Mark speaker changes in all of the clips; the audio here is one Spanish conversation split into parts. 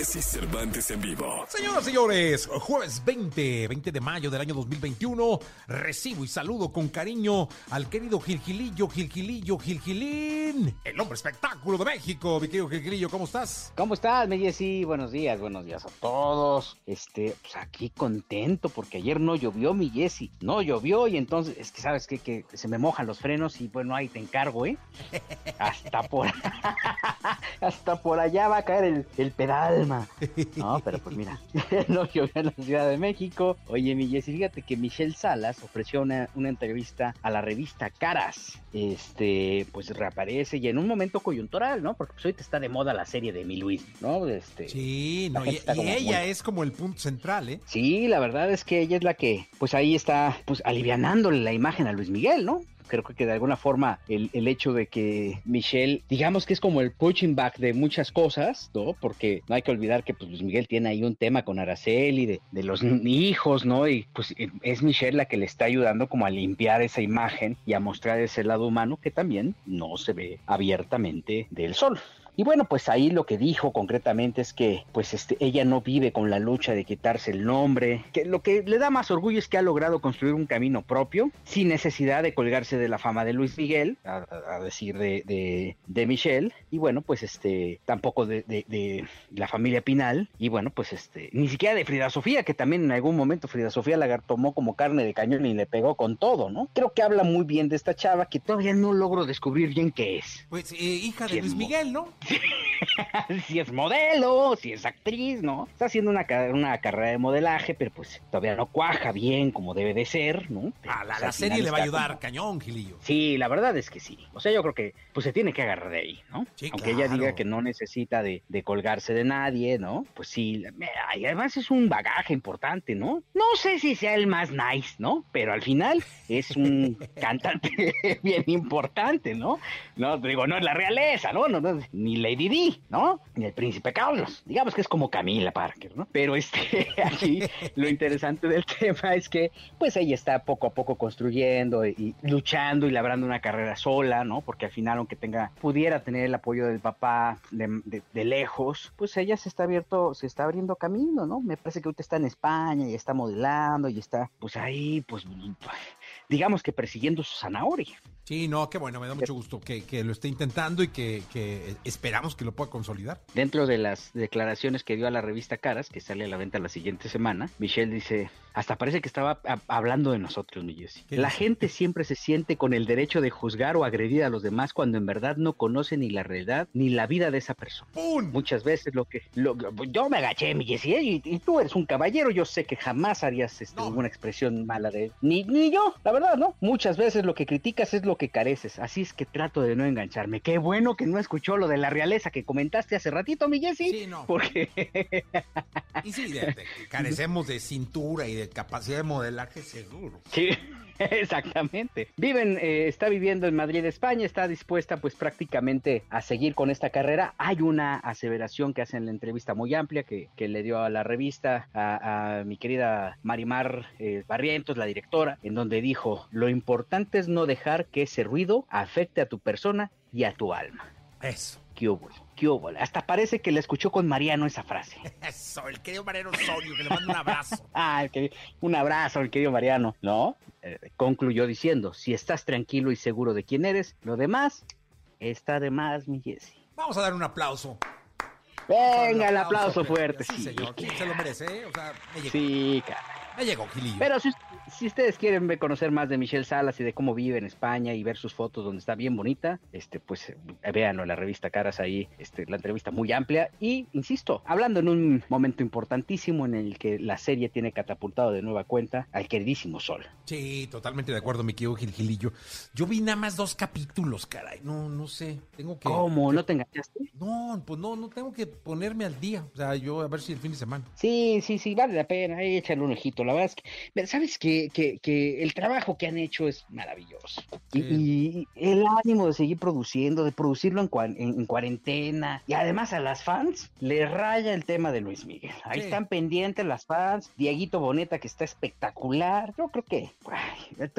Speaker 1: Jesse Cervantes en vivo.
Speaker 2: Señoras y señores, jueves 20, 20 de mayo del año 2021, recibo y saludo con cariño al querido Gilgilillo, Gilgilillo, Gilgilín, el hombre espectáculo de México. Mi querido Gilgilillo, ¿cómo estás?
Speaker 3: ¿Cómo estás, mi Jessy? Buenos días, buenos días a todos. Este, pues aquí contento porque ayer no llovió, mi Jessy. No llovió y entonces, es que sabes qué? que se me mojan los frenos y bueno, ahí te encargo, ¿eh? Hasta por, hasta por allá va a caer el, el No, pero pues mira, no llovió en la Ciudad de México. Oye, mi Jessy, fíjate que Michelle Salas ofreció una, una entrevista a la revista Caras. Este, pues reaparece y en un momento coyuntural, ¿no? Porque pues ahorita está de moda la serie de Mi Luis, ¿no? Este,
Speaker 2: Sí, no, y, ella
Speaker 3: muy-
Speaker 2: es como el punto central, ¿eh?
Speaker 3: Sí, la verdad es que ella es la que, pues ahí está, pues alivianándole la imagen a Luis Miguel, ¿no? Creo que de alguna forma el, el hecho de que Michelle, digamos que es como el punching back de muchas cosas, ¿no? Porque no hay que olvidar que pues Luis Miguel tiene ahí un tema con Araceli de, de los hijos, ¿no? Y pues eh, es Michelle la que le está ayudando como a limpiar esa imagen y a mostrar ese lado humano que también no se ve abiertamente del sol. Y bueno, pues ahí lo que dijo concretamente es que pues este ella no vive con la lucha de quitarse el nombre, que lo que le da más orgullo es que ha logrado construir un camino propio sin necesidad de colgarse de la fama de Luis Miguel, a, decir de, de, de Michelle, y bueno, pues este tampoco de, de- la familia Pinal, y bueno, pues este ni siquiera de Frida Sofía, que también en algún momento Frida Sofía la tomó como carne de cañón y le pegó con todo, ¿no? Creo que habla muy bien de esta chava que todavía no logro descubrir bien qué es.
Speaker 2: Pues eh, hija de Luis Miguel, ¿no?
Speaker 3: si es modelo, si es actriz, ¿no? Está haciendo una, ca- una carrera de modelaje, pero pues todavía no cuaja bien como debe de ser, ¿no? Pero,
Speaker 2: la,
Speaker 3: pues,
Speaker 2: la serie le va a ayudar,
Speaker 3: como-
Speaker 2: cañón, Gilillo.
Speaker 3: Sí, la verdad es que sí. O sea, yo creo que pues se tiene que agarrar de ahí, ¿no?
Speaker 2: Sí,
Speaker 3: Aunque ella diga que no necesita de, de colgarse de nadie, ¿no? Pues sí, y además es un bagaje importante, ¿no? No sé si sea el más nice, ¿no? Pero al final es un cantante bien importante, ¿no? No, digo, no es la realeza, ¿no? No, no, ni Lady ¿no? Ni el príncipe Carlos. Digamos que es como Camila Parker, ¿no? Pero este, aquí lo interesante del tema es que, pues ella está poco a poco construyendo y, luchando y labrando una carrera sola, ¿no? Porque al final, aunque tenga, pudiera tener el apoyo del papá de lejos, pues ella se está abierto, se está abriendo camino, ¿no? Me parece que ahorita está en España y está modelando y está, pues ahí, pues, digamos que persiguiendo su zanahoria.
Speaker 2: Sí, no, qué bueno, me da mucho gusto que, que lo esté intentando y que, que esperamos que lo pueda consolidar.
Speaker 3: Dentro de las declaraciones que dio a la revista Caras, que sale a la venta la siguiente semana, Michelle dice, hasta parece que estaba hablando de nosotros, mi Jessy.
Speaker 2: ¿Qué
Speaker 3: La
Speaker 2: dice?
Speaker 3: gente siempre se siente con el derecho de juzgar o agredir a los demás cuando en verdad no conoce ni la realidad ni la vida de esa persona.
Speaker 2: ¡Pum!
Speaker 3: Muchas veces lo que... lo- yo me agaché, mi Jessy, ¿eh? y, y tú eres un caballero, yo sé que jamás harías este,
Speaker 2: No.
Speaker 3: una expresión mala de... Ni, ni yo, la verdad, ¿no? Muchas veces lo que criticas es lo que careces, así es que trato de no engancharme. Qué bueno que no escuchó lo de la realeza que comentaste hace ratito, mi Jessy.
Speaker 2: Sí, no.
Speaker 3: Porque
Speaker 2: Y sí, de- de- carecemos de cintura y de capacidad de modelaje seguro.
Speaker 3: Sí, exactamente. Viven, eh, está viviendo en Madrid, España, está dispuesta pues prácticamente a seguir con esta carrera. Hay una aseveración que hace en la entrevista muy amplia que, que le dio a la revista a, a mi querida Marimar eh, Barrientos, la directora, en donde dijo, lo importante es no dejar que ese ruido afecte a tu persona y a tu alma.
Speaker 2: Eso.
Speaker 3: ¿Qué hubo? ¿Qué hubo? Hasta parece que le escuchó con Mariano esa frase.
Speaker 2: Eso, el querido Mariano Osorio, que le mando un abrazo.
Speaker 3: Ah, el que- un abrazo al querido Mariano, ¿no? Eh, concluyó diciendo, si estás tranquilo y seguro de quién eres, lo demás está de más, mi Jessy.
Speaker 2: Vamos a dar un aplauso.
Speaker 3: Venga, el aplauso fuerte.
Speaker 2: Sí, señor. Sí, se lo merece, ¿eh? O sea, me.
Speaker 3: Sí, cara.
Speaker 2: Me llegó, Gilillo.
Speaker 3: Pero si, si ustedes quieren conocer más de Michelle Salas y de cómo vive en España y ver sus fotos donde está bien bonita, este, pues eh, véanlo en la revista Caras ahí, este, la entrevista muy amplia. Y, insisto, hablando en un momento importantísimo en el que la serie tiene catapultado de nueva cuenta al queridísimo Sol.
Speaker 2: Sí, totalmente de acuerdo, mi querido Gil Gilillo. Yo vi nada más dos capítulos, caray. No, no sé. Tengo que.
Speaker 3: ¿Cómo? ¿No te enganchaste?
Speaker 2: No, pues no, no tengo que ponerme al día. O sea, yo a ver si el fin de semana.
Speaker 3: Sí, sí, sí, vale la pena. Ahí échale un ojito. La La verdad es que, sabes que, que, el trabajo que han hecho es maravilloso. Y, el ánimo de seguir produciendo, de producirlo en, en, cuarentena. Y además a las fans le raya el tema de Luis Miguel. Ahí están pendientes las fans. Dieguito Boneta que está espectacular. Yo creo que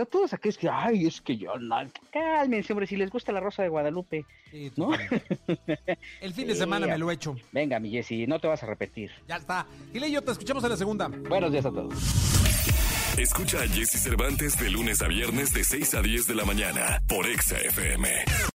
Speaker 3: todos aquellos que, ay, es que yo no. Cálmense, hombre, si les gusta la Rosa de Guadalupe. ¿no?
Speaker 2: el fin de semana me lo he hecho.
Speaker 3: Venga, mi Jessy, no te vas a repetir.
Speaker 2: Ya está. Y yo te escuchamos en la segunda.
Speaker 3: Buenos días a todos.
Speaker 1: Escucha a Jesse Cervantes de lunes a viernes de 6 a 10 de la mañana por Exa FM.